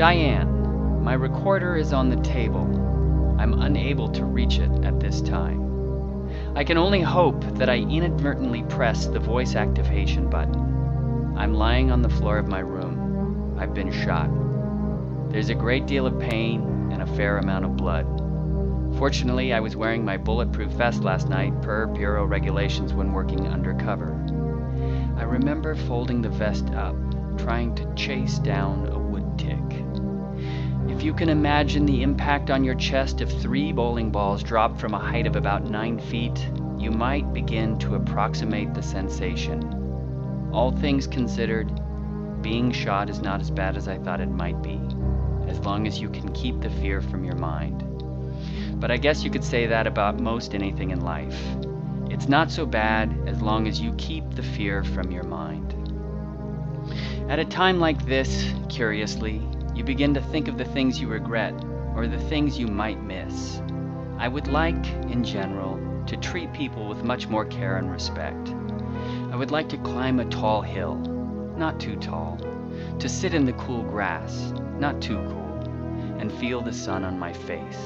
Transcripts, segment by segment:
Diane, my recorder is on the table. I'm unable to reach it at this time. I can only hope that I inadvertently pressed the voice activation button. I'm lying on the floor of my room. I've been shot. There's a great deal of pain and a fair amount of blood. Fortunately, I was wearing my bulletproof vest last night per Bureau regulations when working undercover. I remember folding the vest up, trying to chase down a wood tick. If you can imagine the impact on your chest if three bowling balls dropped from a height of about nine feet, you might begin to approximate the sensation. All things considered, being shot is not as bad as I thought it might be, as long as you can keep the fear from your mind. But I guess you could say that about most anything in life. It's not so bad as long as you keep the fear from your mind. At a time like this, curiously, you begin to think of the things you regret or the things you might miss. I would like, in general, to treat people with much more care and respect. I would like to climb a tall hill, not too tall, to sit in the cool grass, not too cool, and feel the sun on my face.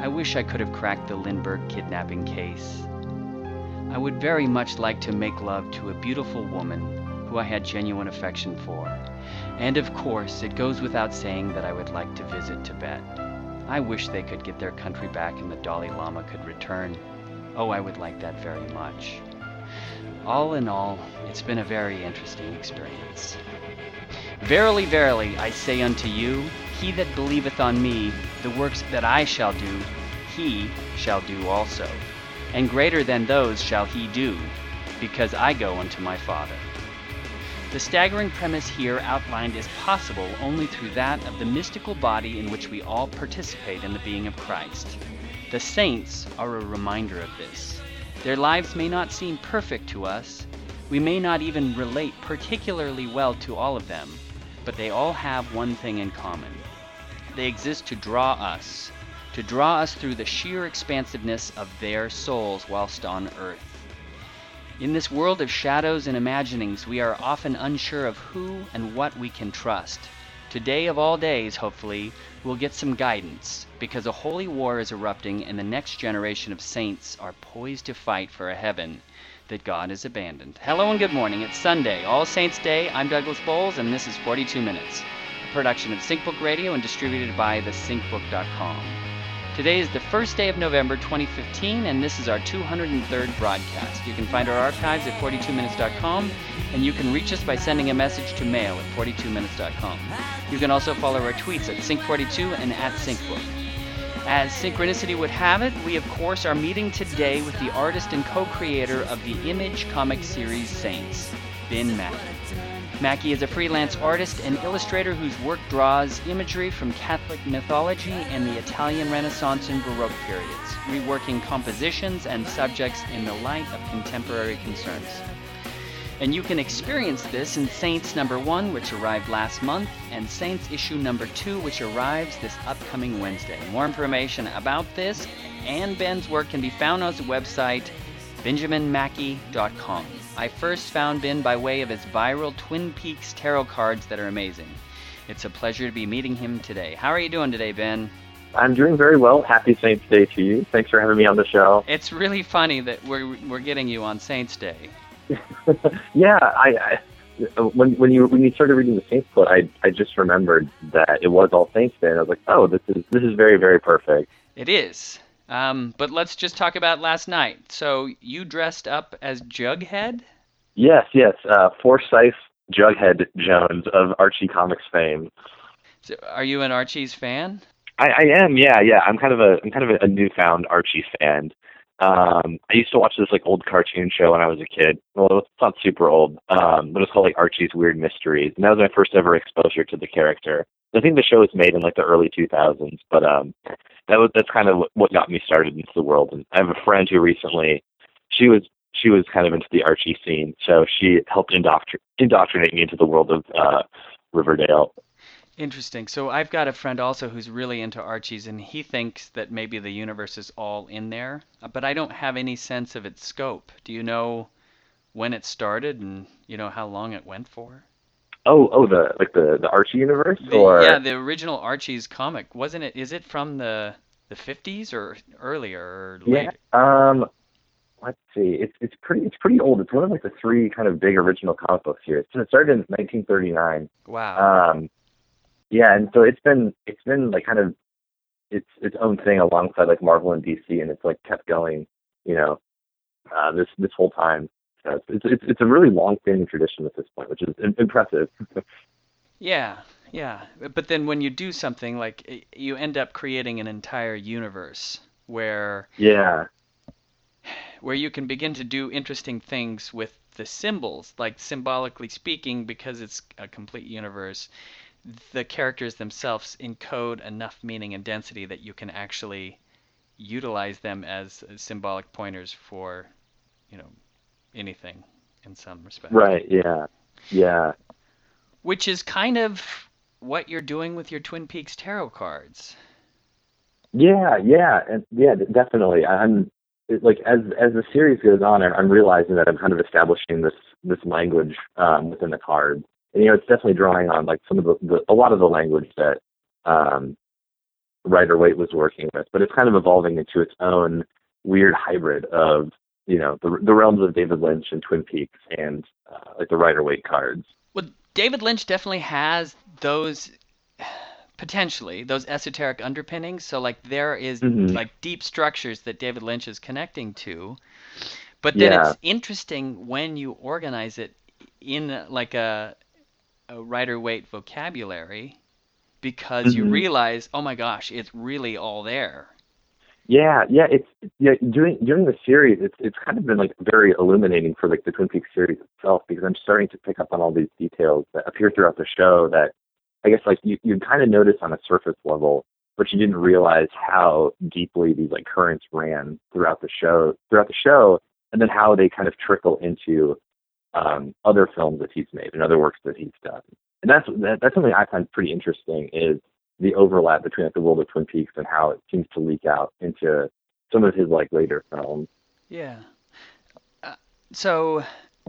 I wish I could have cracked the Lindbergh kidnapping case. I would very much like to make love to a beautiful woman who I had genuine affection for. And of course, it goes without saying that I would like to visit Tibet. I wish they could get their country back and the Dalai Lama could return. Oh, I would like that very much. All in all, it's been a very interesting experience. Verily, verily, I say unto you, he that believeth on me, the works that I shall do, he shall do also and greater than those shall he do, because I go unto my Father. The staggering premise here outlined is possible only through that of the mystical body in which we all participate in the being of Christ. The saints are a reminder of this. Their lives may not seem perfect to us, we may not even relate particularly well to all of them, but they all have one thing in common. They exist to draw us, to draw us through the sheer expansiveness of their souls whilst on earth. In this world of shadows and imaginings, we are often unsure of who and what we can trust. Today, of all days, hopefully, we'll get some guidance, because a holy war is erupting and the next generation of saints are poised to fight for a heaven that God has abandoned. Hello and good morning. It's Sunday, All Saints Day. I'm Douglas Bowles, and this is 42 Minutes, a production of SyncBook Radio and distributed by thesyncbook.com. Today is the first day of November 2015, and this is our 203rd broadcast. You can find our archives at 42minutes.com, and you can reach us by sending a message to mail at 42minutes.com. You can also follow our tweets at Sync42 and at SyncBook. As synchronicity would have it, we of course are meeting today with the artist and co-creator of the Image comic series Saints, Ben Mackey. Mackey is a freelance artist and illustrator whose work draws imagery from Catholic mythology and the Italian Renaissance and Baroque periods, reworking compositions and subjects in the light of contemporary concerns. And you can experience this in Saints number 1, which arrived last month, and Saints issue number 2, which arrives this upcoming Wednesday. More information about this and Ben's work can be found on his website, benjaminmackey.com. I first found Ben by way of his viral Twin Peaks tarot cards that are amazing. It's a pleasure to be meeting him today. How are you doing today, Ben? I'm doing very well. Happy Saints Day to you. Thanks for having me on the show. It's really funny that we're we're getting you on Saints Day. yeah, I, I when when you when you started reading the Saints book, I I just remembered that it was All Saints Day, and I was like, oh, this is this is very very perfect. It is. Um, but let's just talk about last night. So you dressed up as Jughead? Yes, yes. Uh, Forsyth Jughead Jones of Archie Comics fame. So are you an Archie's fan? I, I am. Yeah, yeah. I'm kind of a I'm kind of a, a newfound Archie fan. Um, I used to watch this like old cartoon show when I was a kid. Well, it's not super old, um, but it's called like Archie's Weird Mysteries, and that was my first ever exposure to the character. I think the show was made in like the early 2000s, but um, that was that's kind of what got me started into the world. And I have a friend who recently, she was she was kind of into the Archie scene, so she helped indoctr- indoctrinate me into the world of uh, Riverdale. Interesting. So I've got a friend also who's really into Archie's, and he thinks that maybe the universe is all in there, uh, but I don't have any sense of its scope. Do you know when it started and you know how long it went for? Oh, oh, the like the the Archie universe, The- or yeah, the original Archie's comic wasn't it? Is it from the the 50s or earlier or yeah. Um, let's see. It's it's pretty it's pretty old. It's one of like the three kind of big original comic books here. It started in 1939. Wow. Um, yeah, and so it's been it's been like kind of its its own thing alongside like Marvel and DC, and it's like kept going, you know, uh, this this whole time. It's, it's it's a really long standing tradition at this point, which is impressive. Yeah, yeah. But then when you do something like you end up creating an entire universe where yeah, where you can begin to do interesting things with the symbols, like symbolically speaking, because it's a complete universe, the characters themselves encode enough meaning and density that you can actually utilize them as symbolic pointers for, you know, anything in some respect. right. Yeah, yeah, Which is kind of what you're doing with your Twin Peaks tarot cards. yeah, yeah, and yeah, definitely. I'm it, like as as the series goes on, I'm realizing that I'm kind of establishing this this language um, within the cards. And you know, it's definitely drawing on like some of the, the a lot of the language that um, Rider Waite was working with, but it's kind of evolving into its own weird hybrid of you know the the realms of David Lynch and Twin Peaks and uh, like the Rider Waite cards. Well, David Lynch definitely has those potentially those esoteric underpinnings. So like there is Mhm. like deep structures that David Lynch is connecting to. But then Yeah. it's interesting when you organize it in like a a Rider Waite vocabulary because you Mhm. realize, oh my gosh, it's really all there. Yeah, yeah, it's yeah. During during the series, it's it's kind of been like very illuminating for like the Twin Peaks series itself because I'm starting to pick up on all these details that appear throughout the show that I guess like you you kind of notice on a surface level, but you didn't realize how deeply these like currents ran throughout the show throughout the show, and then how they kind of trickle into um, other films that he's made and other works that he's done. And that's that, that's something I find pretty interesting is the overlap between like, the world of Twin Peaks and how it seems to leak out into some of his like later films. Yeah. Uh, so,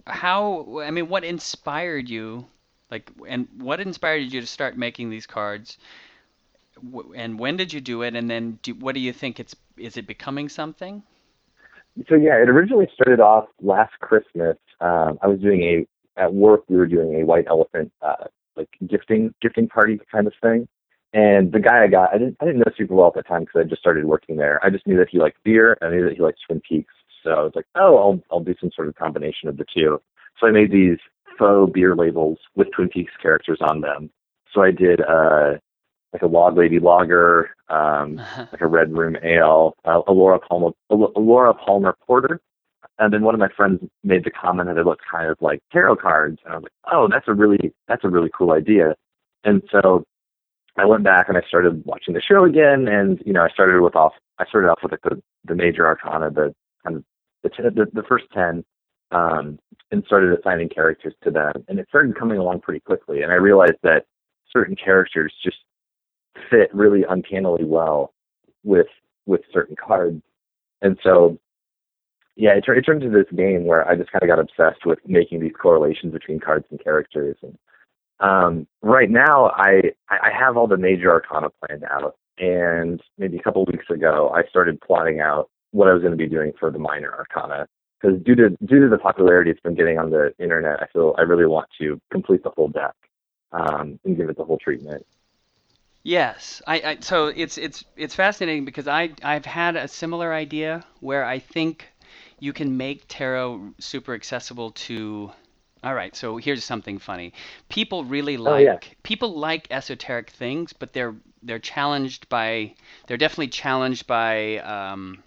how, I mean, what inspired you, like, and what inspired you to start making these cards? W- And when did you do it? And then, do, what do you think it's, is it becoming something? So yeah, it originally started off last Christmas. Um, I was doing a at work. We were doing a white elephant uh, like gifting gifting party kind of thing. And the guy I got, I didn't I didn't know super well at the time because I just started working there. I just knew that he liked beer. and I knew that he liked Twin Peaks. So I was like, oh, I'll I'll do some sort of combination of the two. So I made these faux beer labels with Twin Peaks characters on them. So I did uh, like a Log Lady Lager, um, like a Red Room Ale, uh, a Laura Palmer, a Laura Palmer Porter, and then one of my friends made the comment that it looked kind of like tarot cards, and I was like, oh, that's a really that's a really cool idea. And so I went back and I started watching the show again, and you know I started with off I started off with like the the major arcana, the kind of the t- the, the first ten, um, and started assigning characters to them, and it started coming along pretty quickly, and I realized that certain characters just fit really uncannily well with with certain cards, and so yeah, it, it turned into this game where I just kind of got obsessed with making these correlations between cards and characters. And um, right now, I I have all the major arcana planned out, and maybe a couple of weeks ago, I started plotting out what I was going to be doing for the minor arcana. Because due to due to the popularity it's been getting on the internet, I feel I really want to complete the whole deck um, and give it the whole treatment. Yes, I, I so it's it's it's fascinating because I I've had a similar idea where I think you can make tarot super accessible to all right, so here's something funny. People really like Oh, yeah. people like esoteric things, but they're they're challenged by they're definitely challenged by um,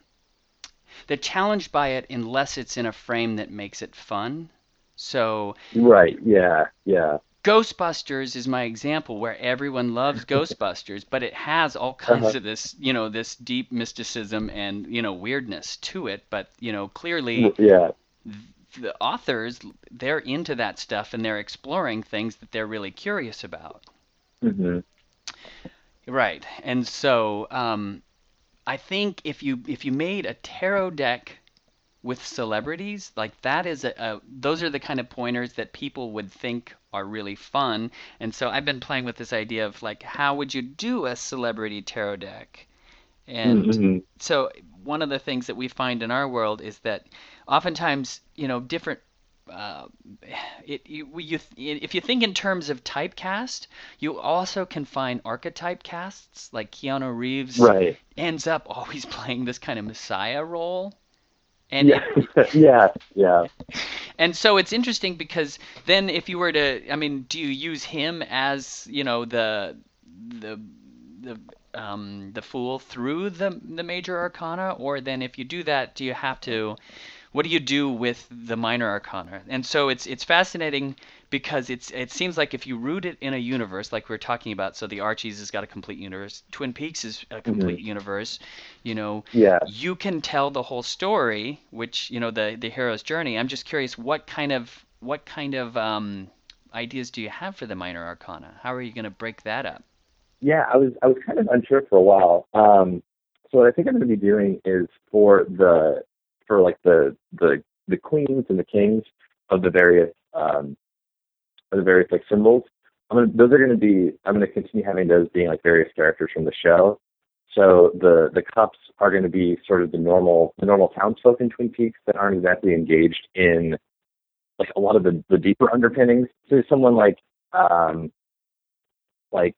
they're challenged by it unless it's in a frame that makes it fun. So Right? Yeah. Yeah. Ghostbusters is my example where everyone loves Ghostbusters, but it has all kinds Uh-huh. of this, you know, this deep mysticism and, you know, weirdness to it. But, you know, clearly Yeah. The authors, they're into that stuff and they're exploring things that they're really curious about. hmm Right. And so um, I think if you if you made a tarot deck with celebrities. Like that is a, a those are the kind of pointers that people would think are really fun. And so I've been playing with this idea of like how would you do a celebrity tarot deck? And Mm-hmm. so one of the things that we find in our world is that oftentimes, you know, different uh, it you, you if you think in terms of typecast, you also can find archetype casts like Keanu Reeves Right. ends up always playing this kind of messiah role. And Yeah. it, yeah. Yeah. and so it's interesting because then if you were to I mean, do you use him as, you know, the the the um the fool through the the major arcana or then if you do that, do you have to what do you do with the minor arcana? And so it's it's fascinating because it's it seems like if you root it in a universe like we are talking about, so the Archies has got a complete universe, Twin Peaks is a complete universe, you know, Yeah. you can tell the whole story, which you know the the hero's journey. I'm just curious, what kind of what kind of um, ideas do you have for the minor arcana? How are you going to break that up? Yeah, I was I was kind of unsure for a while. Um, so what I think I'm going to be doing is for the for like the the the queens and the kings of the various um, of the various like symbols. I'm gonna those are going to be I'm going to continue having those being like various characters from the show. So the the cups are going to be sort of the normal the normal townsfolk in Twin Peaks that aren't exactly engaged in like a lot of the, the deeper underpinnings. So someone like um, like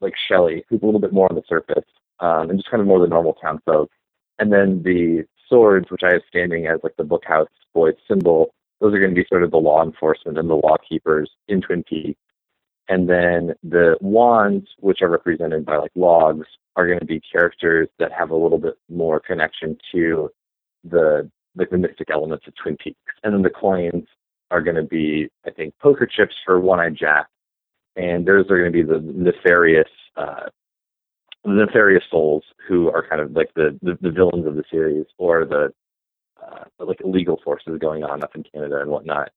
like Shelley, who's a little bit more on the surface, um, and just kind of more the normal town folk. And then the swords, which I have standing as like the bookhouse boys symbol, those are going to be sort of the law enforcement and the law keepers in Twin Peaks. And then the wands, which are represented by like logs, are going to be characters that have a little bit more connection to the like the mystic elements of Twin Peaks. And then the coins are going to be, I think, poker chips for One-Eyed Jack, and those are going to be the nefarious, uh, nefarious souls who are kind of like the the, the villains of the series, or the uh, like illegal forces going on up in Canada and whatnot.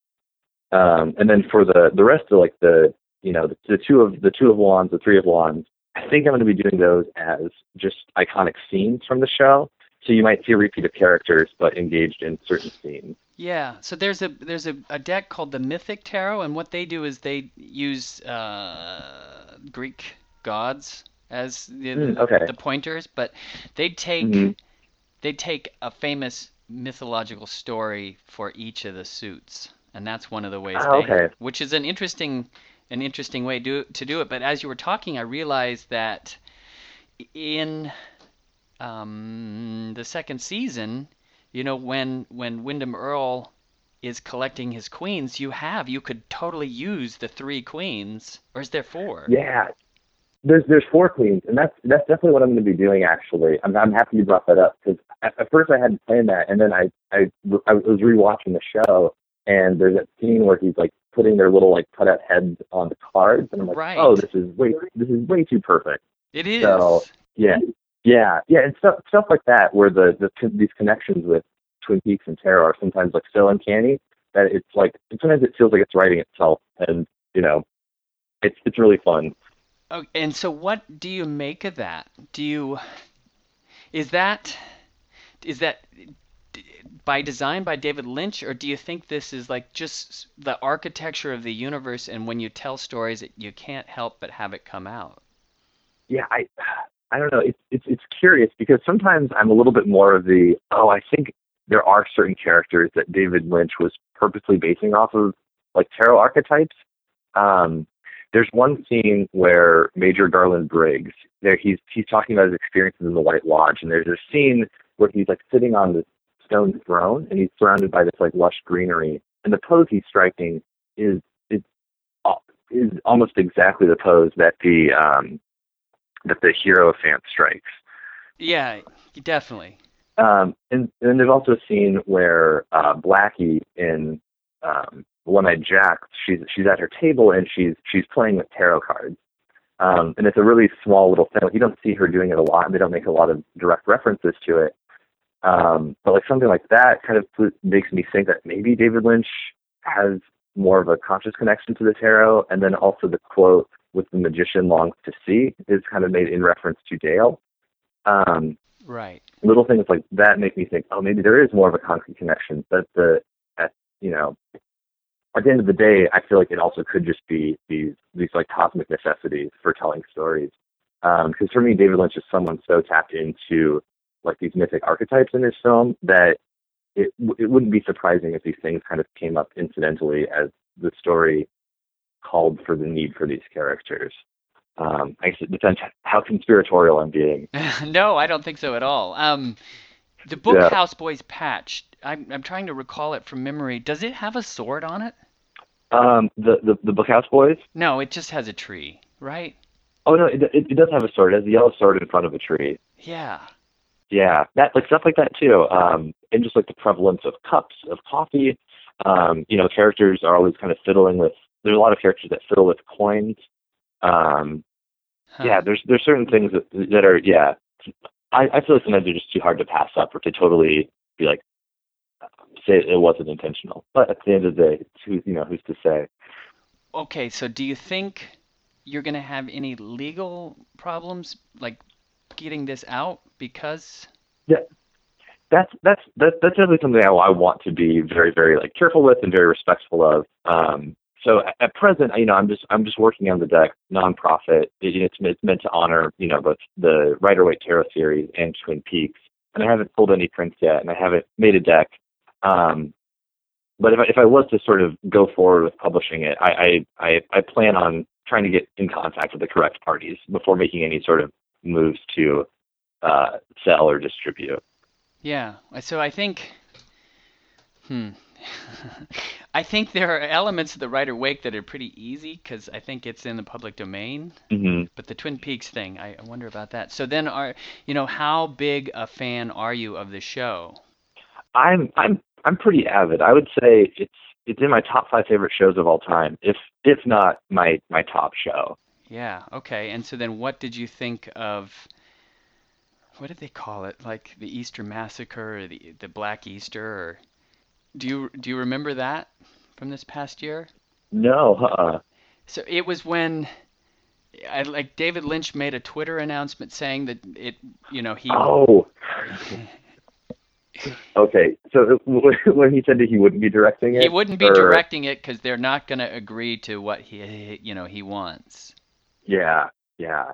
Um, and then for the the rest of like the you know the, the two of the two of wands, the three of wands, I think I'm going to be doing those as just iconic scenes from the show. So you might see a repeat of characters, but engaged in certain scenes. Yeah, so there's a there's a, a deck called the Mythic Tarot, and what they do is they use uh, Greek gods as the, Mm, okay. the pointers, but they take Mhm. they take a famous mythological story for each of the suits, and that's one of the ways Ah, they, okay. which is an interesting an interesting way do, to do it. But as you were talking, I realized that in um, the second season, you know, when when Windom Earle is collecting his queens, you have you could totally use the three queens, or is there four? Yeah, there's there's four queens, and that's that's definitely what I'm going to be doing. Actually, I'm I'm happy you brought that up because at, at first I hadn't planned that, and then I I I was rewatching the show, and there's that scene where he's like putting their little like cutout heads on the cards, and I'm like, Right. oh, this is way this is way too perfect. It is. So yeah, yeah, yeah, and stuff stuff like that where the the these connections with Twin Peaks and Tarot are sometimes like so uncanny that it's like sometimes it feels like it's writing itself, and you know, it's it's really fun. Oh, and so what do you make of that? Do you is that is that by design by David Lynch or do you think this is like just the architecture of the universe and when you tell stories it, you can't help but have it come out? yeah, I I don't know. It's it's it's curious because sometimes I'm a little bit more of the oh, I think there are certain characters that David Lynch was purposely basing off of like tarot archetypes. Um, there's one scene where Major Garland Briggs, there he's he's talking about his experiences in the White Lodge, and there's a scene where he's like sitting on this stone throne and he's surrounded by this like lush greenery, and the pose he's striking is is al- is almost exactly the pose that the um, that the Hierophant strikes. Yeah, definitely. Um, and, and then there's also a scene where uh, Blackie in um, One Eyed Jack, she's she's at her table and she's she's playing with tarot cards. Um, and it's a really small little thing. You don't see her doing it a lot, and they don't make a lot of direct references to it. Um, but like something like that kind of makes me think that maybe David Lynch has more of a conscious connection to the tarot. And then also the quote "with the magician longs to see" is kind of made in reference to Dale. Um, Right. Little things like that make me think, oh, maybe there is more of a concrete connection. But the, at, you know, at the end of the day, I feel like it also could just be these these like cosmic necessities for telling stories. Because um, for me, David Lynch is someone so tapped into like these mythic archetypes in his film that it it wouldn't be surprising if these things kind of came up incidentally as the story called for the need for these characters. Um, I guess it depends how conspiratorial I'm being. no, I don't think so at all. Um, the book yeah. House Boys patch. I'm I'm trying to recall it from memory. Does it have a sword on it? Um, the the the Bookhouse Boys. No, it just has a tree, right? Oh no, it, it, it does have a sword. It has a yellow sword in front of a tree. Yeah. Yeah, that like stuff like that too. Um, and just like the prevalence of cups of coffee. Um, you know, characters are always kind of fiddling with. There's a lot of characters that fiddle with coins. Um, huh. Yeah, there's there's certain things that that are yeah. I, I feel like sometimes they're just too hard to pass up or to totally be like say it wasn't intentional. But at the end of the day, who's you know who's to say? Okay, so do you think you're going to have any legal problems like getting this out because yeah that's that's that's that's definitely something I, I want to be very very like careful with and very respectful of um so at, present you know i'm just i'm just working on the deck nonprofit it, it's it's meant to honor you know both the rider waite tarot series and twin peaks and i haven't pulled any prints yet and i haven't made a deck um but if I, if I was to sort of go forward with publishing it, I, I, I, I plan on trying to get in contact with the correct parties before making any sort of moves to uh, sell or distribute. Yeah. So I think, hmm, I think there are elements of the Rider Waite that are pretty easy because I think it's in the public domain. Mm-hmm. But the Twin Peaks thing, I, I wonder about that. So then, are you know how big a fan are you of the show? I'm I'm I'm pretty avid. I would say it's it's in my top five favorite shows of all time, if if not my my top show. Yeah. Okay. And so then, what did you think of? What did they call it? Like the Easter Massacre, or the the Black Easter, or do you do you remember that from this past year? No. Uh. So it was when. I, like David Lynch made a Twitter announcement saying that it, you know, he. Oh. okay, so when he said that he wouldn't be directing it, he wouldn't be or... directing it because they're not going to agree to what he, you know, he wants. Yeah, yeah.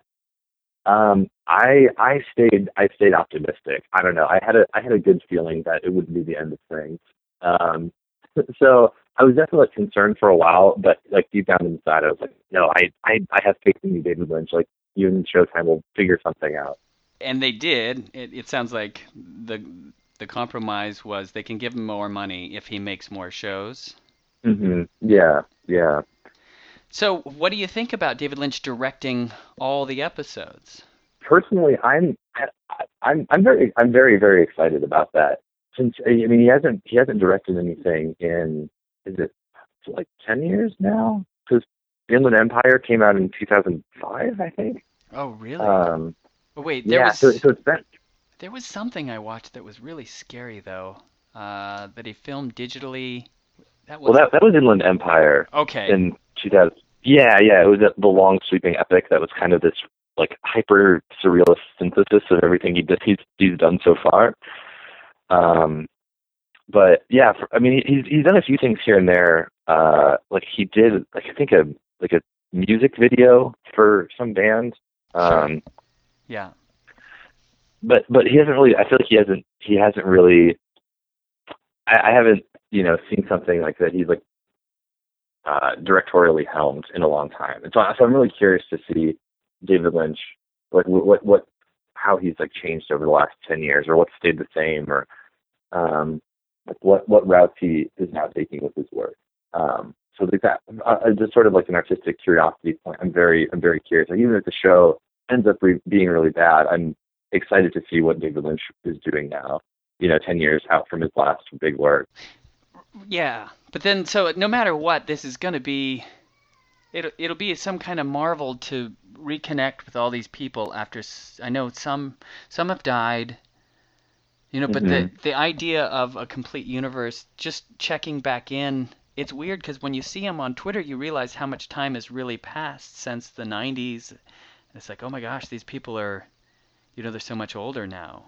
Um, I I stayed I stayed optimistic. I don't know. I had a I had a good feeling that it wouldn't be the end of things. Um, so I was definitely concerned for a while, but like deep down inside, I was like, no, I I I have faith in you, David Lynch. Like you and Showtime will figure something out. And they did. It, it sounds like the the compromise was they can give him more money if he makes more shows. Mhm. Yeah. Yeah. So, what do you think about David Lynch directing all the episodes? Personally, I'm I'm I'm very I'm very very excited about that. Since I mean he hasn't he hasn't directed anything in is it like ten years now? Because Inland Empire came out in 2005, I think. Oh, really? Um, oh, wait, there yeah, was so, so it's been... there was something I watched that was really scary though. Uh, that he filmed digitally. That was... Well, that that was Inland Empire. Okay. In 2000. Yeah, yeah, it was the long sweeping epic that was kind of this like hyper surrealist synthesis of everything he did, he's he's done so far. Um, but yeah, for, I mean, he's he's done a few things here and there. Uh, like he did, like I think a like a music video for some band. Um, yeah. But but he hasn't really. I feel like he hasn't he hasn't really. I, I haven't you know seen something like that. He's like uh, directorially helmed in a long time. And so, so I'm really curious to see David Lynch, like what what how he's like changed over the last ten years, or what stayed the same, or um, like what what routes he is now taking with his work. Um, so that, uh, just sort of like an artistic curiosity point. I'm very I'm very curious. Like even if the show ends up re- being really bad, I'm excited to see what David Lynch is doing now. You know, ten years out from his last big work. Yeah, but then so no matter what, this is going to be it'll it'll be some kind of marvel to reconnect with all these people after I know some some have died. You know, but mm-hmm. the the idea of a complete universe just checking back in it's weird because when you see him on Twitter, you realize how much time has really passed since the 90s. It's like, oh my gosh, these people are, you know, they're so much older now.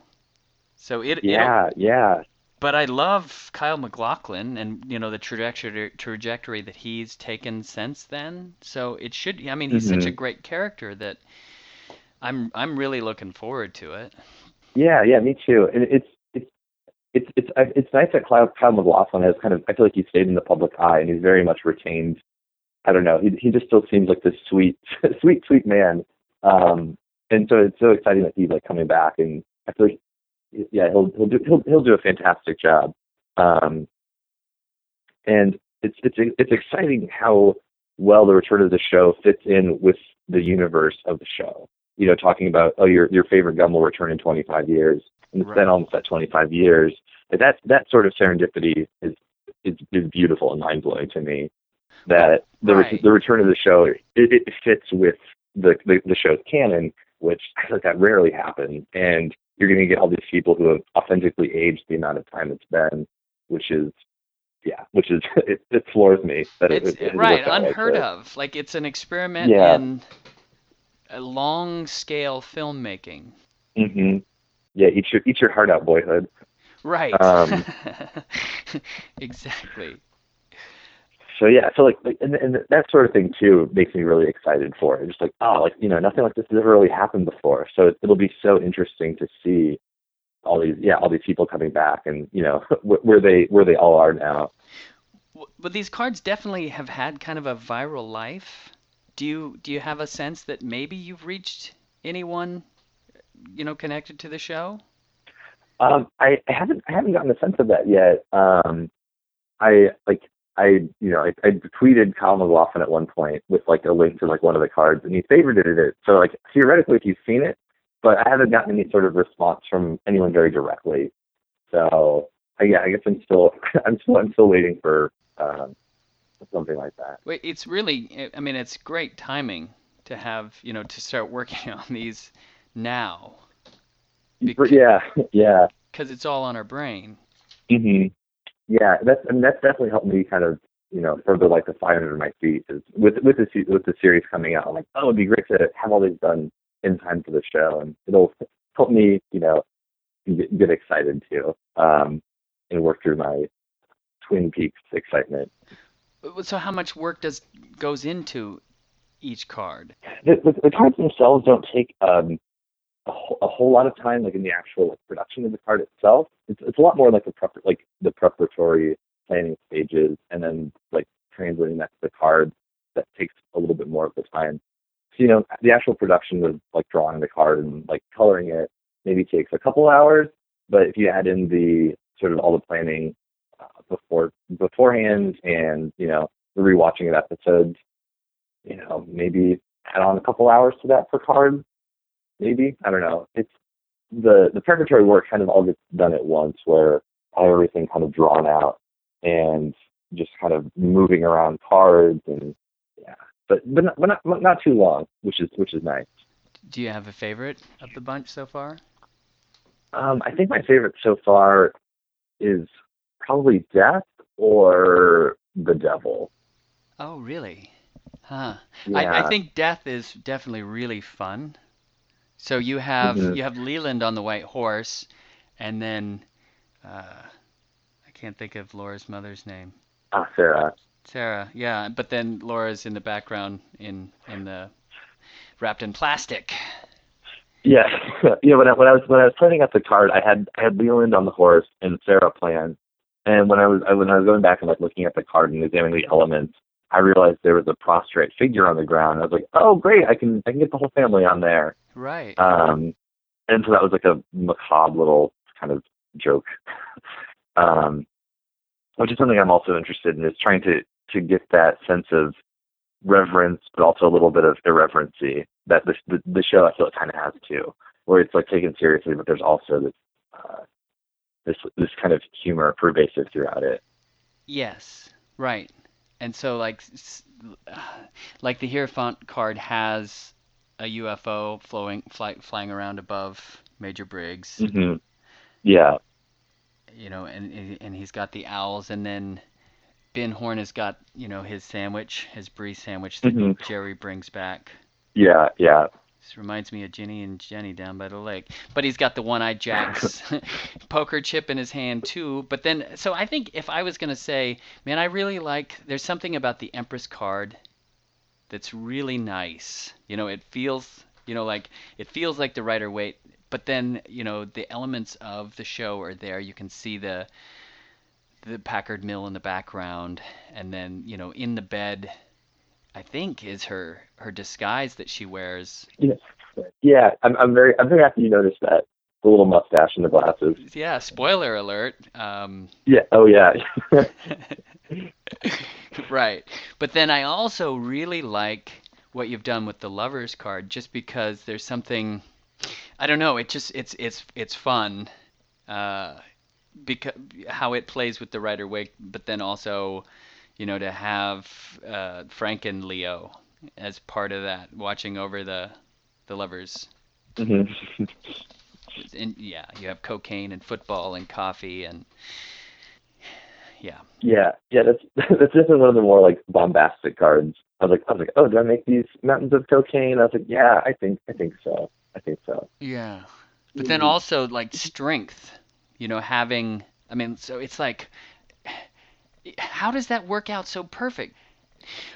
So it Yeah, yeah. But I love Kyle MacLachlan and you know the trajectory trajectory that he's taken since then. So it should I mean he's such a hmm great character that I'm I'm really looking forward to it. Yeah, yeah, me too. And it's it's it's it's it's nice that Kyle, Kyle MacLachlan has kind of I feel like he's stayed in the public eye and he's very much retained. I don't know. He he just still seems like this sweet sweet sweet man. Um, and so it's so exciting that he's like coming back and I feel like yeah he'll he'll do he'll he'll do a fantastic job. Um, and it's it's it's exciting how well the return of the show fits in with the universe of the show. You know, talking about oh your your favorite gum will return in 25 years, and it's Right. been almost at 25 years. But that that sort of serendipity is is, is beautiful and mind blowing to me. That the re- Right. the return of the show it, it fits with the, the the show's canon, which I feel like that rarely happens, and you're going to get all these people who have authentically aged the amount of time it's been, which is yeah, which is it, it floors me that it, It's it, it right, out like unheard of. Like it's an experiment Yeah. in a long scale filmmaking. Mm-hmm. Yeah, eat your eat your heart out, boyhood. Right. Um, Exactly. So yeah, so like, like and, and that sort of thing too makes me really excited for it. Just like oh, like you know, nothing like this has ever really happened before. So it, it'll be so interesting to see all these yeah all these people coming back and you know wh- where they where they all are now. But these cards definitely have had kind of a viral life. Do you do you have a sense that maybe you've reached anyone, you know, connected to the show? Um, I, I haven't I haven't gotten a sense of that yet. Um, I like I you know I, I tweeted Kyle MacLachlan at one point with like a link to like one of the cards, and he favorited it. So like theoretically, if you've seen it, but I haven't gotten any sort of response from anyone very directly. So yeah, I guess I'm still I'm still I'm still waiting for um, something like that. Wait, it's really, I mean, it's great timing to have, you know, to start working on these now But yeah, yeah. because it's all on our brain. hmm Yeah, that's I mean that's definitely helped me kind of you know further like the fire under my feet is with with the with the series coming out. I'm like, oh, it'd be great to have all these done in time for the show, and it'll help me you know get, get excited too, um, and work through my Twin Peaks excitement. So how much work does goes into each card? The, the, the cards themselves don't take um, a, whole, a whole lot of time, like in the actual like, production of the card itself. It's it's a lot more like the prep like the preparatory planning stages, and then like translating that to the card. That takes a little bit more of the time. So you know, the actual production of like drawing the card and like coloring it maybe takes a couple hours. But if you add in the sort of all the planning uh, before beforehand, and you know the rewatching of episodes, you know maybe add on a couple hours to that per card. Maybe I don't know. It's the the preparatory work kind of all gets done at once, where I have everything kind of drawn out and just kind of moving around cards and yeah, but but not, but not not too long, which is which is nice. Do you have a favorite of the bunch so far? Um, I think my favorite so far is probably Death or the Devil. Oh, really? Huh. Yeah. I, I think Death is definitely really fun. So you have Mhm. you have Leland on the white horse, and then uh, I can't think of Laura's mother's name. ah, Sarah. Sarah, yeah, but then Laura's in the background in in the wrapped in plastic. Yeah, yeah. When I when I was when I was planning out the card, I had I had Leland on the horse and Sarah planned. And when I was I, when I was going back and like looking at the card and examining the elements, I realized there was a prostrate figure on the ground. I was like, oh great, I can I can get the whole family on there. Right. Um, and so that was like a macabre little kind of joke, um, which is something I'm also interested in is trying to to get that sense of reverence, but also a little bit of irreverency that the the, the show I feel it kind of has too, where it's like taken seriously, but there's also this uh, this this kind of humor pervasive throughout it. Yes, right. And so like like the Hierophant card has a UFO flowing fly, flying around above Major Briggs, hmm Yeah, you know, and and he's got the owls and then Ben Horne has got, you know, his sandwich, his brie sandwich that Mhm. Jerry brings back. yeah, yeah. This reminds me of Ginny and Jenny down by the lake. But he's got the one-eyed Jack's poker chip in his hand too. But then, so I think if I was gonna say, man, I really like. There's something about the Empress card that's really nice. You know, it feels, you know, like it feels like the Rider Waite. But then, you know, the elements of the show are there. You can see the the Packard mill in the background, and then you know in the bed, I think is her her disguise that she wears. Yeah, yeah. I'm I'm very I'm very happy you noticed that the little mustache and the glasses. Yeah, spoiler alert. Um, yeah. Oh yeah. right, but then I also really like what you've done with the lovers card, just because there's something. I don't know. It just it's it's it's fun. Uh, because how it plays with the Rider Waite, but then also, you know, to have uh, Frank and Leo as part of that, watching over the the lovers. Mm-hmm. And yeah, you have cocaine and football and coffee and yeah. Yeah, yeah. That's that's definitely one of the more like bombastic cards. I was like, I was like, oh, do I make these mountains of cocaine? I was like, yeah, I think, I think so. I think so. Yeah, but then also like strength you know, having, I mean, so it's like, how does that work out so perfect?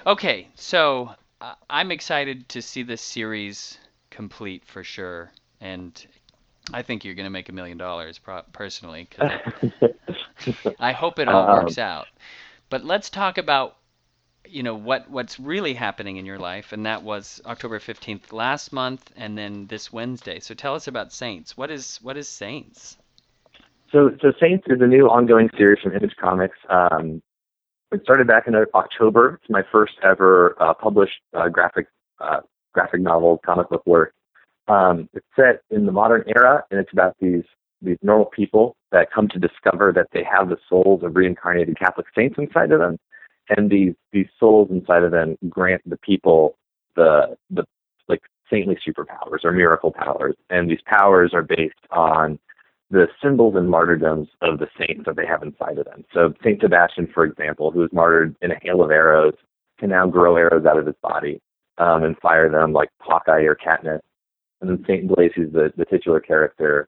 Okay, so uh, I'm excited to see this series complete for sure, and I think you're going to make a million dollars personally. Cause I hope it all works um, out. But let's talk about you know what what's really happening in your life, and that was October 15th last month, and then this Wednesday. So tell us about Saints. What is what is Saints? So, so Saints is a new ongoing series from Image Comics. Um, it started back in October. It's my first ever uh, published uh, graphic uh, graphic novel comic book work. Um, it's set in the modern era, and it's about these these normal people that come to discover that they have the souls of reincarnated Catholic saints inside of them, and these these souls inside of them grant the people the the like saintly superpowers or miracle powers, and these powers are based on the symbols and martyrdoms of the saints that they have inside of them. So Saint Sebastian, for example, who was martyred in a hail of arrows, can now grow arrows out of his body um, and fire them like Hawkeye or Katniss. And then Saint Blaise, who's the, the titular character,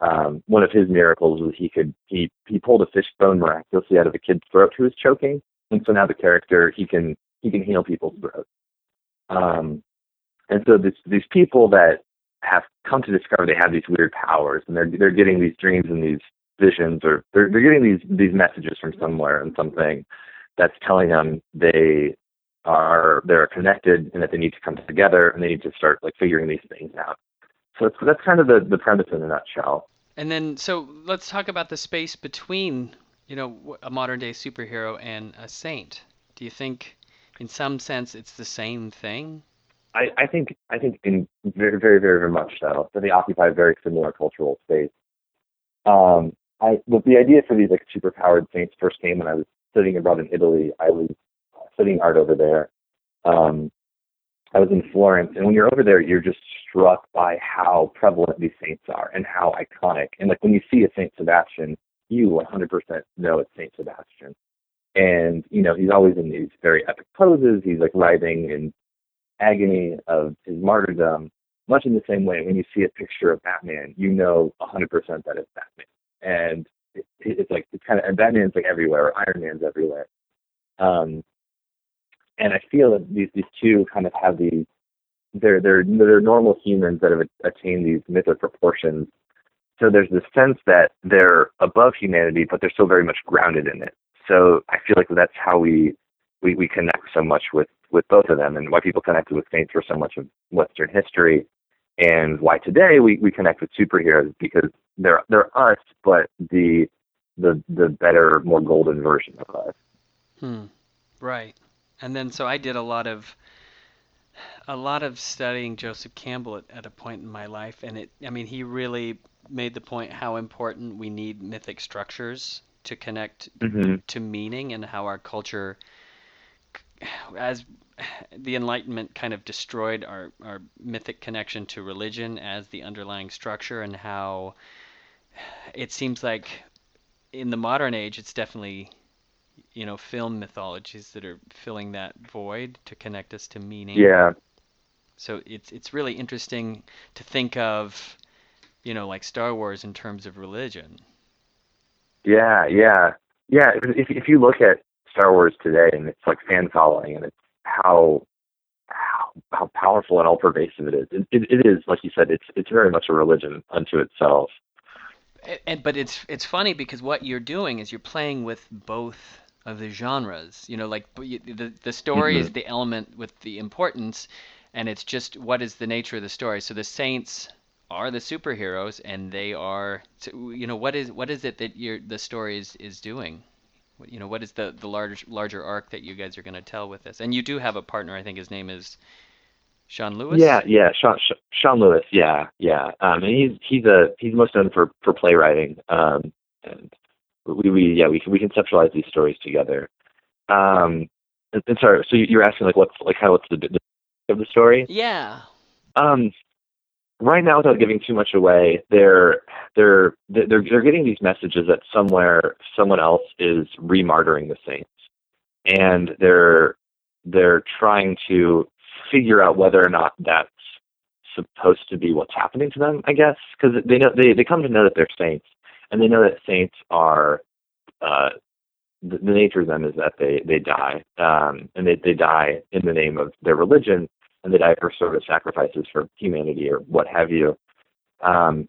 um, one of his miracles was he could he he pulled a fish bone miraculously out of a kid's throat who was choking, and so now the character he can he can heal people's throats. Um, and so this, these people that have come to discover they have these weird powers, and they're they're getting these dreams and these visions, or they're they're getting these these messages from somewhere and something that's telling them they are they're connected and that they need to come together and they need to start like figuring these things out. So that's kind of the the premise in a nutshell. And then so let's talk about the space between you know a modern day superhero and a saint. Do you think in some sense it's the same thing? I, I think I think in very very very very much so that they occupy very similar cultural space. Um, I the, the idea for these like super powered saints first came when I was studying abroad in Italy. I was studying art over there. Um, I was in Florence, and when you're over there, you're just struck by how prevalent these saints are and how iconic. And like when you see a Saint Sebastian, you 100% know it's Saint Sebastian. And you know he's always in these very epic poses. He's like writhing in agony of his martyrdom, much in the same way when you see a picture of Batman, you know 100% that it's Batman. And it, it's like, it's kind of, and Batman's like everywhere, Iron Man's everywhere. Um, and I feel that these, these two kind of have these, they're, they're, they're normal humans that have attained these mythic proportions. So there's this sense that they're above humanity, but they're still very much grounded in it. So I feel like that's how we, we, we connect so much with with both of them and why people connected with saints for so much of Western history and why today we, we connect with superheroes because they're they're us but the the the better, more golden version of us. Hmm. Right. And then so I did a lot of a lot of studying Joseph Campbell at, at a point in my life and it I mean he really made the point how important we need mythic structures to connect mm-hmm. to meaning and how our culture as the Enlightenment kind of destroyed our, our mythic connection to religion as the underlying structure, and how it seems like in the modern age, it's definitely you know film mythologies that are filling that void to connect us to meaning. Yeah, So it's it's really interesting to think of, you know, like Star Wars in terms of religion. Yeah, yeah, yeah. If if you look at Star Wars today and it's like fan following and it's how how, how powerful and all pervasive it is. It, it, it is, like you said, it's it's very much a religion unto itself. And, and but it's it's funny because what you're doing is you're playing with both of the genres. You know, like the the story mm-hmm. is the element with the importance, and it's just what is the nature of the story. So the saints are the superheroes, and they are. You know, what is what is it that your the story is is doing? You know, what is the the larger larger arc that you guys are going to tell with this? And you do have a partner. I think his name is. Sean Lewis. Yeah, yeah, Sean Sean Lewis. Yeah, yeah. Um, and he's he's a he's most known for for playwriting. Um, and we, we yeah we we conceptualize these stories together. Um, and, and sorry, so you're asking like what's like how what's the, the of the story? Yeah. Um, right now, without giving too much away, they're they're they're they're getting these messages that somewhere someone else is remartyring the saints, and they're they're trying to figure out whether or not that's supposed to be what's happening to them. I guess because they know they they come to know that they're saints, and they know that saints are uh, the, the nature of them is that they they die, um, and they they die in the name of their religion, and they die for sort of sacrifices for humanity or what have you. Um,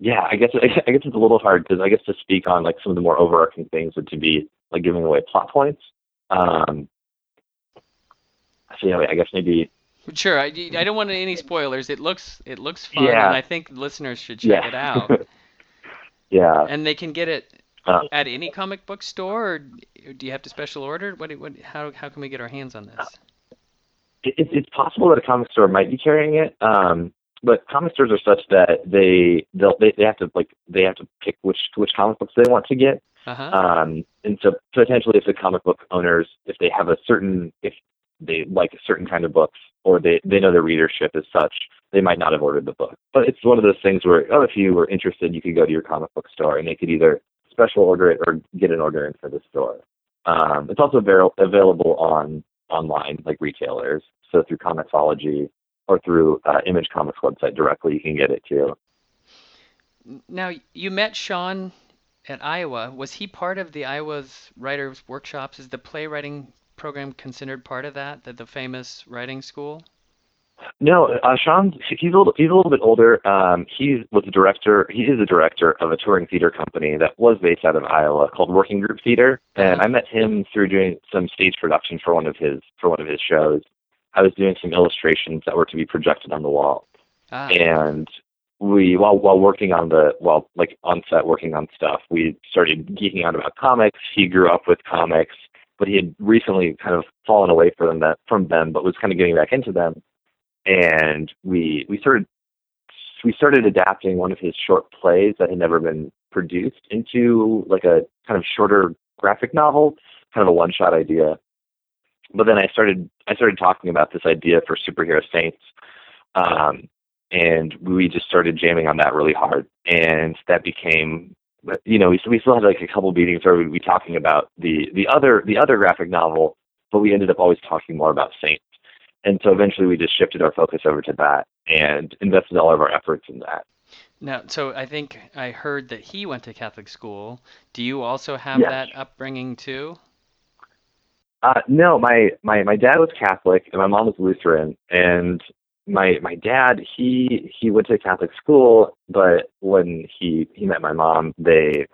yeah, I guess I guess it's a little hard because I guess to speak on like some of the more overarching things would to be like giving away plot points. Um, so yeah, I guess maybe Sure. I, I don't want any spoilers. It looks it looks fun, yeah. and I think listeners should check yeah. it out. Yeah. And they can get it uh, at any comic book store, or do you have to special order? What, what, how, how can we get our hands on this? It, it's possible that a comic store might be carrying it, um, but comic stores are such that they they'll, they they have to like they have to pick which which comic books they want to get. Uh-huh. Um, and so potentially, if the comic book owners, if they have a certain, if they like a certain kind of books, or they they know their readership is such, they might not have ordered the book. But it's one of those things where, oh, if you were interested, you could go to your comic book store and they could either special order it or get an order in for the store. Um, it's also avail- available on online, like retailers. So through Comixology or through uh, Image Comics website directly, you can get it too. Now, you met Sean at Iowa. Was he part of the Iowa's writers' workshops? Is the playwriting program considered part of that, the, the famous writing school? No, uh, Sean, he's a little, he's a little bit older. Um, he was a director. He is a director of a touring theater company that was based out of Iowa called Working Group Theater, and I met him through doing some stage production for one of his for one of his shows. I was doing some illustrations that were to be projected on the wall, ah. and we while while working on the while like on set working on stuff, we started geeking out about comics. He grew up with comics, but he had recently kind of fallen away from them from them, but was kind of getting back into them and we we started we started adapting one of his short plays that had never been produced into like a kind of shorter graphic novel, kind of a one shot idea. But then I started I started talking about this idea for superhero saints. Um, and we just started jamming on that really hard and that became you know we, we still had like a couple meetings where we'd be talking about the the other the other graphic novel but we ended up always talking more about saints and so eventually we just shifted our focus over to that and invested all of our efforts in that. Now, so I think I heard that he went to Catholic school. Do you also have yes. that upbringing too? Uh, no, my, my my dad was Catholic and my mom was Lutheran, and my my dad he he went to Catholic school, but when he he met my mom, they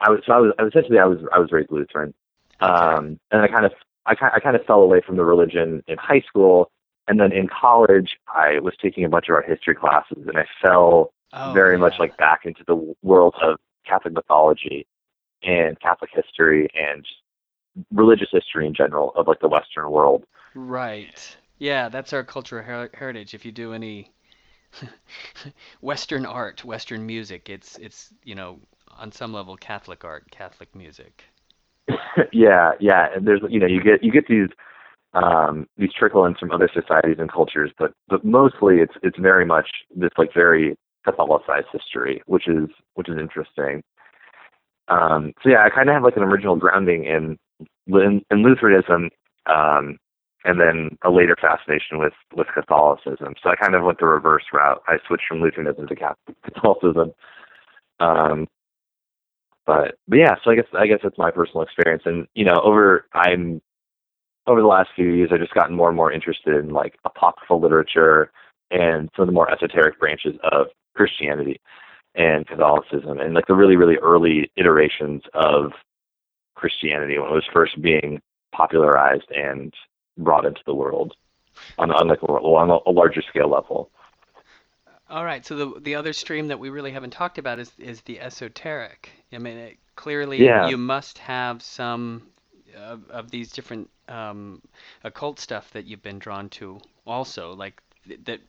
I was so I was essentially I was I was raised Lutheran, okay. um, and I kind of I I kind of fell away from the religion in high school, and then in college, I was taking a bunch of art history classes, and I fell oh, very yeah. much like back into the world of Catholic mythology and Catholic history and religious history in general of like the Western world. Right. Yeah, that's our cultural her- heritage. If you do any Western art, Western music, it's it's you know on some level Catholic art, Catholic music. yeah, yeah, and there's you know you get you get these um, these trickle in from other societies and cultures, but but mostly it's it's very much this like very Catholicized history, which is which is interesting. Um, so yeah, I kind of have like an original grounding in in, in Lutheranism, um, and then a later fascination with with Catholicism. So I kind of went the reverse route. I switched from Lutheranism to Catholicism. Um, but but yeah, so I guess I guess that's my personal experience, and you know, over I'm over the last few years, I've just gotten more and more interested in like apocryphal literature and some of the more esoteric branches of Christianity and Catholicism, and like the really really early iterations of Christianity when it was first being popularized and brought into the world on, on like on a larger scale level. All right. So the the other stream that we really haven't talked about is is the esoteric. I mean, it, clearly yeah. you must have some of, of these different um, occult stuff that you've been drawn to. Also, like that,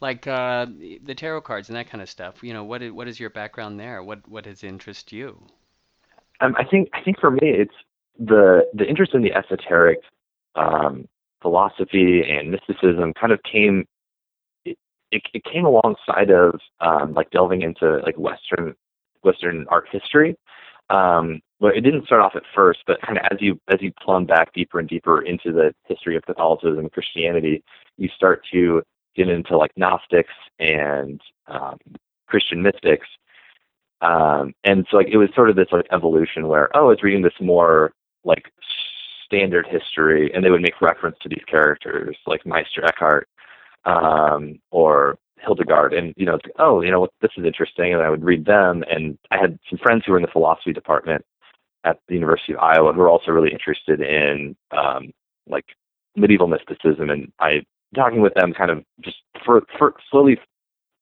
like uh, the tarot cards and that kind of stuff. You know, what is, what is your background there? What what has interest you? Um, I think I think for me it's the the interest in the esoteric um, philosophy and mysticism kind of came it, it came alongside of um, like delving into like Western Western art history. Um, but it didn't start off at first, but kind of as you as you plumb back deeper and deeper into the history of Catholicism and Christianity, you start to get into like Gnostics and um, Christian mystics. Um, and so like it was sort of this like evolution where oh, it's reading this more like standard history, and they would make reference to these characters like Meister Eckhart um, or Hildegard, and you know, oh, you know, this is interesting, and I would read them. And I had some friends who were in the philosophy department at the University of Iowa who are also really interested in um, like medieval mysticism, and I talking with them kind of just for, for slowly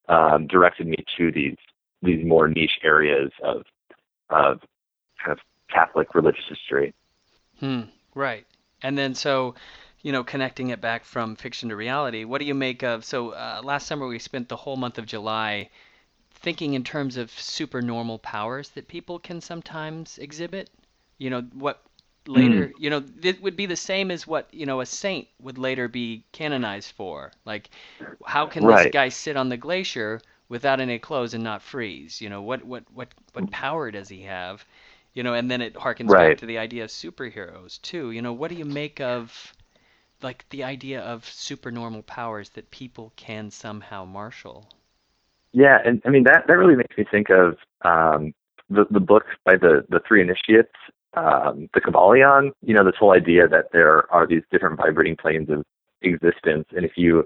um, directed me to these these more niche areas of of kind of Catholic religious history. Hmm. Right. And then so you know, connecting it back from fiction to reality, what do you make of? So uh, last summer we spent the whole month of July thinking in terms of supernormal powers that people can sometimes exhibit. You know, what later, mm. you know, it would be the same as what, you know, a saint would later be canonized for. Like, how can right. this guy sit on the glacier without any clothes and not freeze? You know, what, what, what, what power does he have? You know, and then it harkens right. back to the idea of superheroes too. You know, what do you make of like the idea of supernormal powers that people can somehow marshal. Yeah, and I mean that that really makes me think of um, the the book by the the three initiates, um, the Kybalion. You know, this whole idea that there are these different vibrating planes of existence, and if you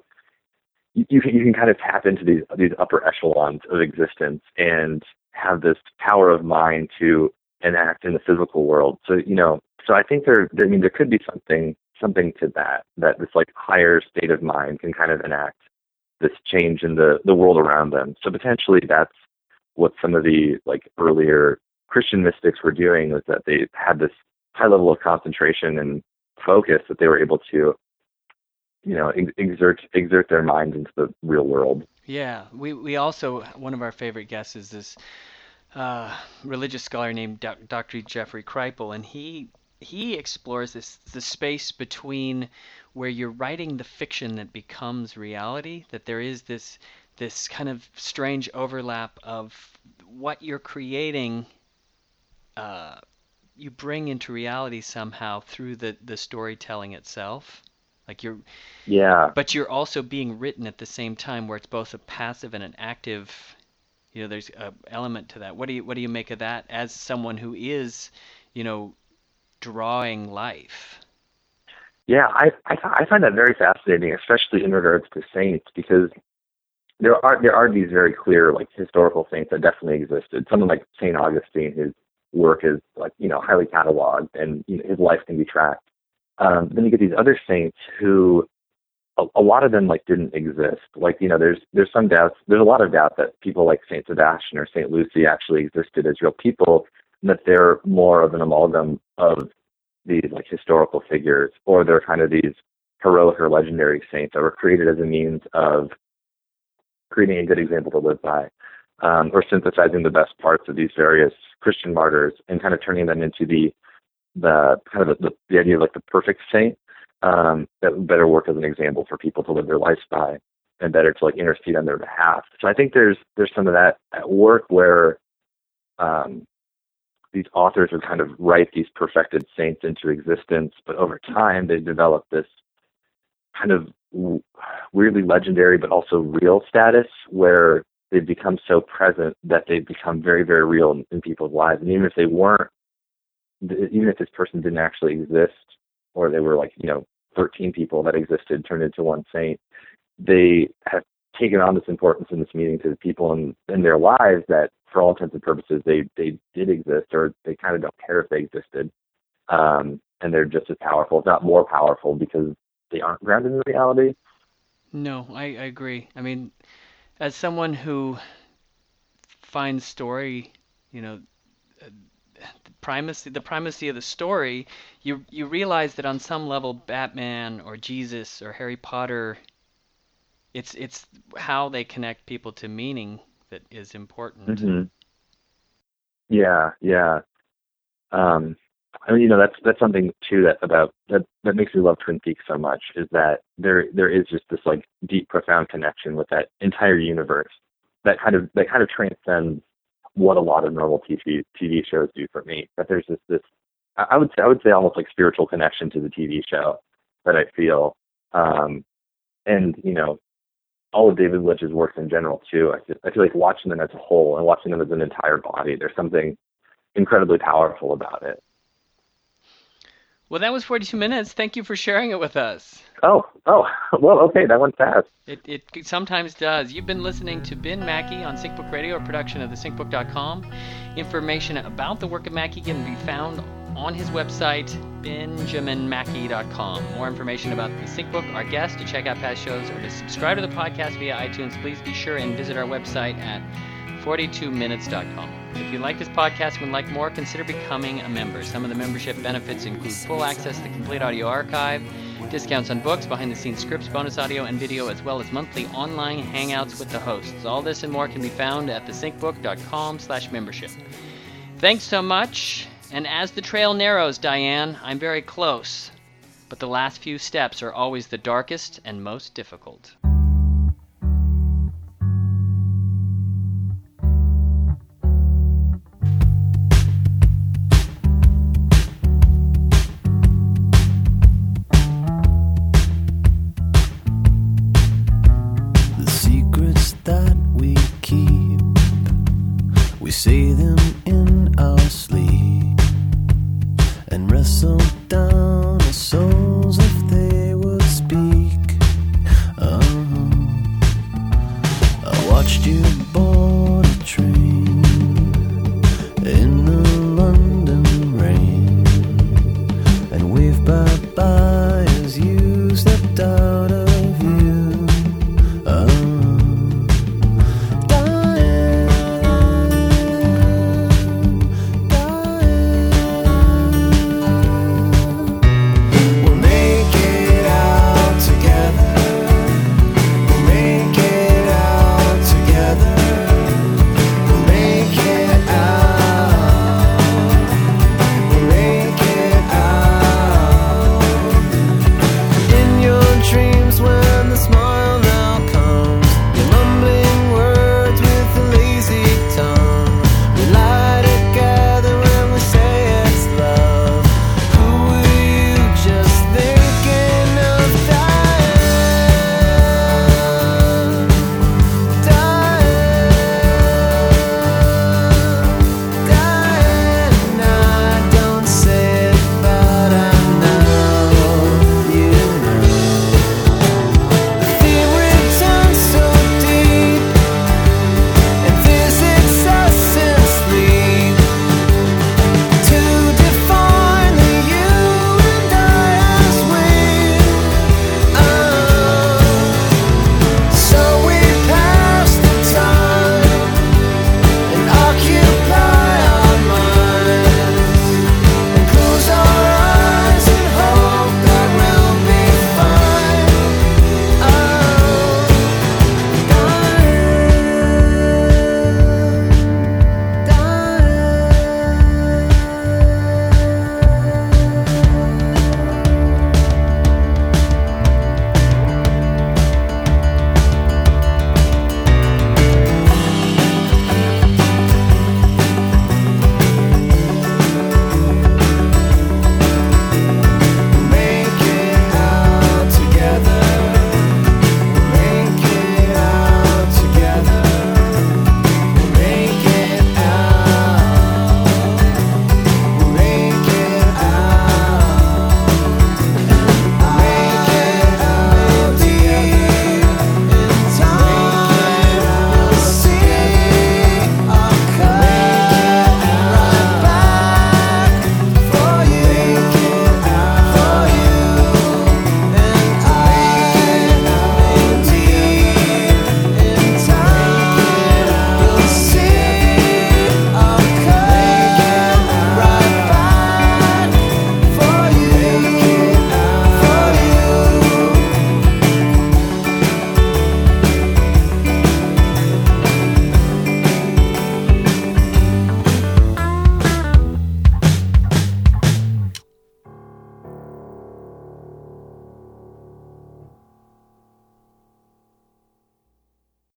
you can you can kind of tap into these these upper echelons of existence and have this power of mind to enact in the physical world. So you know, so I think there, I mean, there could be something something to that, that this like higher state of mind can kind of enact this change in the, the world around them. So potentially that's what some of the like earlier Christian mystics were doing was that they had this high level of concentration and focus that they were able to, you know, ex- exert exert their minds into the real world. Yeah, we we also one of our favorite guests is this uh, religious scholar named Dr. Jeffrey Kripal, and he he explores this the space between where you're writing the fiction that becomes reality that there is this this kind of strange overlap of what you're creating uh, you bring into reality somehow through the the storytelling itself. Like you're yeah. but you're also being written at the same time where it's both a passive and an active you know there's a element to that. What do you what do you make of that as someone who is you know drawing life. Yeah, I, I I find that very fascinating, especially in regards to saints, because there are there are these very clear like historical saints that definitely existed. Someone like Saint Augustine, his work is like you know highly cataloged, and you know, his life can be tracked. Um, then you get these other saints who a, a lot of them like didn't exist. Like you know, there's there's some doubts. There's a lot of doubt that people like Saint Sebastian or Saint Lucy actually existed as real people that they're more of an amalgam of these like historical figures, or they're kind of these heroic or legendary saints that were created as a means of creating a good example to live by, um, or synthesizing the best parts of these various Christian martyrs and kind of turning them into the the kind of the, the idea of like the perfect saint um, that better work as an example for people to live their lives by and better to like intercede on their behalf. So I think there's there's some of that at work where um, these authors would kind of write these perfected saints into existence, but over time they developed this kind of weirdly legendary but also real status where they've become so present that they've become very very real in, in people's lives. And even if they weren't even if this person didn't actually exist or they were like you know 13 people that existed turned into one saint they have taken on this importance in this meeting to the people in, in their lives that for all intents and purposes they they did exist or they kind of don't care if they existed. Um and they're just as powerful if not more powerful because they aren't grounded in reality. No i, I agree. I mean as someone who finds story you know the primacy the primacy of the story you you realize that on some level batman or jesus or harry potter it's it's how they connect people to meaning that is important. Mm-hmm. Yeah, yeah. Um, I mean, you know, that's that's something too that about that that makes me love Twin Peaks so much is that there there is just this like deep, profound connection with that entire universe that kind of that kind of transcends what a lot of normal TV TV shows do for me. That there's just this I would say I would say almost like spiritual connection to the TV show that I feel. Um, and you know, all of David Lynch's works in general too. I feel, I feel like watching them as a whole and watching them as an entire body, there's something incredibly powerful about it. Well, that was 42 minutes. Thank you for sharing it with us. Oh, oh, well, okay, that went fast. It, it sometimes does. You've been listening to Ben Mackey on SyncBook Radio, a production of thesyncbook.com. Information about the work of Mackey can be found on his website, benjaminmackey.com. More information about the SyncBook, our guest, to check out past shows, or to subscribe to the podcast via iTunes, please be sure and visit our website at 42minutes.com. If you like this podcast and would like more, consider becoming a member. Some of the membership benefits include full access to the complete audio archive, discounts on books, behind the scenes scripts, bonus audio and video, as well as monthly online hangouts with the hosts. All this and more can be found at thesyncbook.com slash membership. Thanks so much. And as the trail narrows, Diane, I'm very close. But the last few steps are always the darkest and most difficult.